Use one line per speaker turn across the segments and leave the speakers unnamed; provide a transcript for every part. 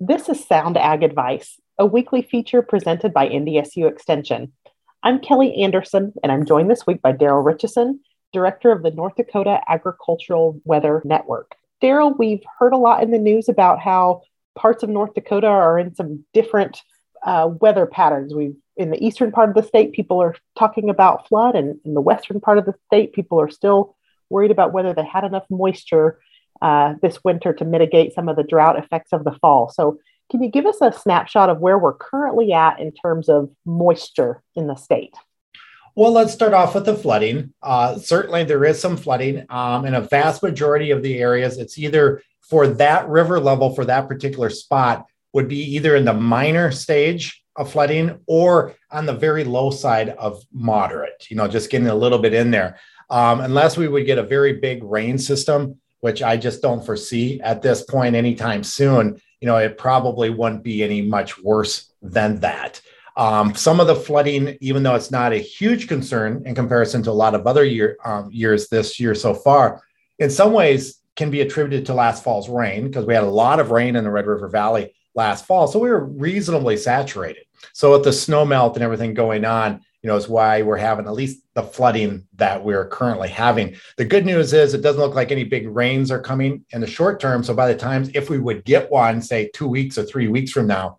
This is Sound Ag Advice, a weekly feature presented by NDSU Extension. I'm Kelly Anderson, and I'm joined this week by Daryl Ritchison, Director of the North Dakota Agricultural Weather Network. Daryl, we've heard a lot in the news about how parts of North Dakota are in some different uh, weather patterns. We've in the eastern part of the state, people are talking about flood, and in the western part of the state, people are still worried about whether they had enough moisture uh, this winter to mitigate some of the drought effects of the fall. So, can you give us a snapshot of where we're currently at in terms of moisture in the state?
Well, let's start off with the flooding. Uh, certainly, there is some flooding um, in a vast majority of the areas. It's either for that river level for that particular spot would be either in the minor stage of flooding or on the very low side of moderate. You know, just getting a little bit in there. Um, unless we would get a very big rain system, which I just don't foresee at this point anytime soon, you know, it probably wouldn't be any much worse than that. Um, some of the flooding, even though it's not a huge concern in comparison to a lot of other year, um, years this year so far, in some ways can be attributed to last fall's rain because we had a lot of rain in the Red River Valley last fall. So we were reasonably saturated. So with the snow melt and everything going on, you know, is why we're having at least the flooding that we're currently having. The good news is it doesn't look like any big rains are coming in the short term. So by the time, if we would get one, say two weeks or three weeks from now,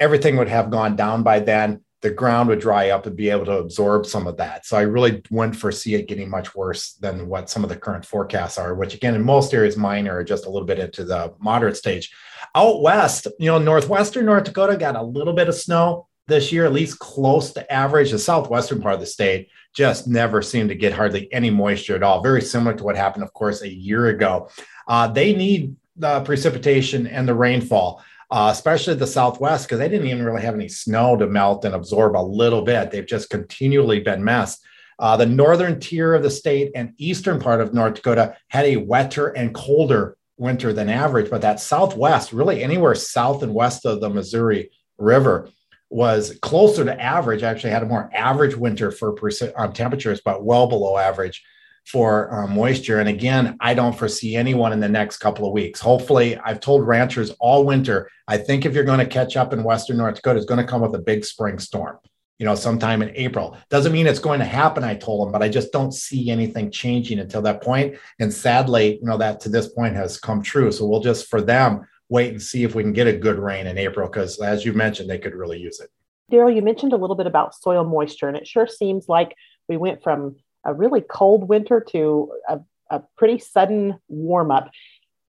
everything would have gone down by then. The ground would dry up and be able to absorb some of that. So I really wouldn't foresee it getting much worse than what some of the current forecasts are, which again, in most areas, minor or just a little bit into the moderate stage. Out west, you know, northwestern North Dakota got a little bit of snow this year, at least close to average. The southwestern part of the state just never seemed to get hardly any moisture at all. Very similar to what happened, of course, a year ago. Uh, they need the precipitation and the rainfall, uh, especially the southwest, because they didn't even really have any snow to melt and absorb a little bit. They've just continually been messed. Uh, the northern tier of the state and eastern part of North Dakota had a wetter and colder winter than average, but that southwest, really anywhere south and west of the Missouri River, was closer to average. Actually, had a more average winter for um, temperatures, but well below average for um, moisture. And again, I don't foresee anyone in the next couple of weeks. Hopefully, I've told ranchers all winter. I think if you're going to catch up in Western North Dakota, it's going to come with a big spring storm. You know, sometime in April. Doesn't mean it's going to happen. I told them, but I just don't see anything changing until that point. And sadly, you know, that to this point has come true. So we'll just for them wait and see if we can get a good rain in April because, as you mentioned, they could really use it.
Daryl, you mentioned a little bit about soil moisture, and it sure seems like we went from a really cold winter to a, a pretty sudden warm up.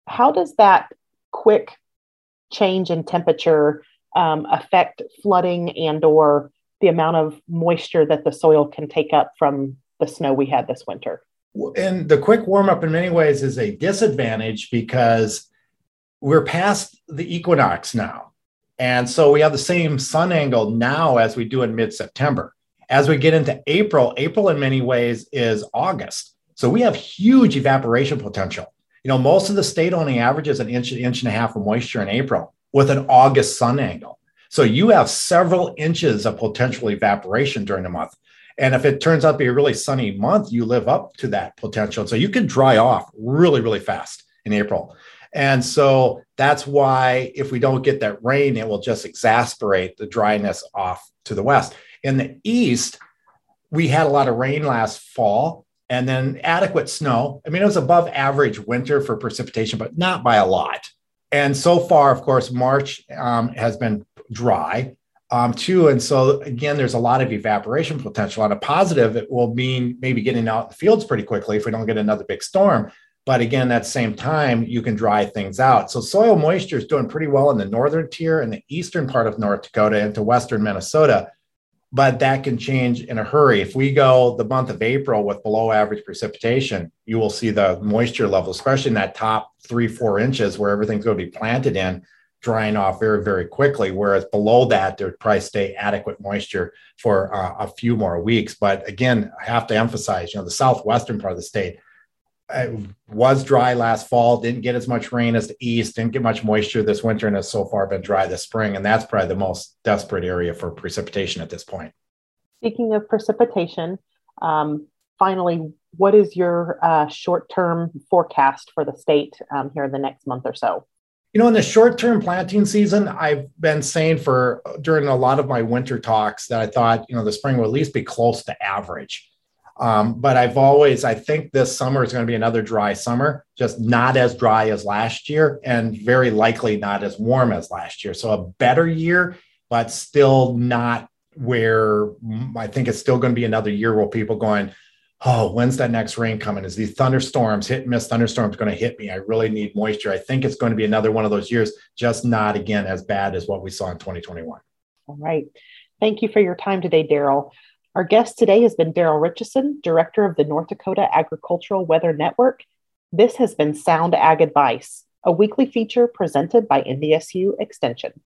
How does that quick change in temperature um, affect flooding and or the amount of moisture that the soil can take up from the snow we had this winter?
And the quick warm up in many ways is a disadvantage because we're past the equinox now. And so we have the same sun angle now as we do in mid September. As we get into April, April in many ways is August. So we have huge evaporation potential. You know, most of the state only averages an inch, inch and a half of moisture in April with an August sun angle. So you have several inches of potential evaporation during the month. And if it turns out to be a really sunny month, you live up to that potential. So you can dry off really, really fast in April. And so that's why if we don't get that rain, it will just exasperate the dryness off to the west. In the east, we had a lot of rain last fall and then adequate snow. I mean, it was above average winter for precipitation, but not by a lot. And so far, of course, March um, has been dry um, too. And so, again, there's a lot of evaporation potential. On a positive, it will mean maybe getting out in the fields pretty quickly if we don't get another big storm. But again, at the same time, you can dry things out. So soil moisture is doing pretty well in the northern tier and the eastern part of North Dakota into western Minnesota. But that can change in a hurry. If we go the month of April with below average precipitation, you will see the moisture level, especially in that top three, four inches where everything's going to be planted in, drying off very, very quickly. Whereas below that, there would probably stay adequate moisture for uh, a few more weeks. But again, I have to emphasize, you know, the southwestern part of the state it was dry last fall, didn't get as much rain as the east, didn't get much moisture this winter, and has so far been dry this spring. And that's probably the most desperate area for precipitation at this point.
Speaking of precipitation, um, finally, what is your uh, short term forecast for the state um, here in the next month or so?
You know, in the short term planting season, I've been saying for during a lot of my winter talks that I thought, you know, the spring will at least be close to average. Um, but I've always, I think this summer is going to be another dry summer, just not as dry as last year and very likely not as warm as last year. So a better year, but still not where I think it's still going to be another year where people going, oh, when's that next rain coming? Is these thunderstorms, hit and miss thunderstorms going to hit me? I really need moisture. I think it's going to be another one of those years, just not again as bad as what we saw in 2021.
All right. Thank you for your time today, Daryl. Our guest today has been Daryl Ritchison, Director of the North Dakota Agricultural Weather Network. This has been Sound Ag Advice, a weekly feature presented by NDSU Extension.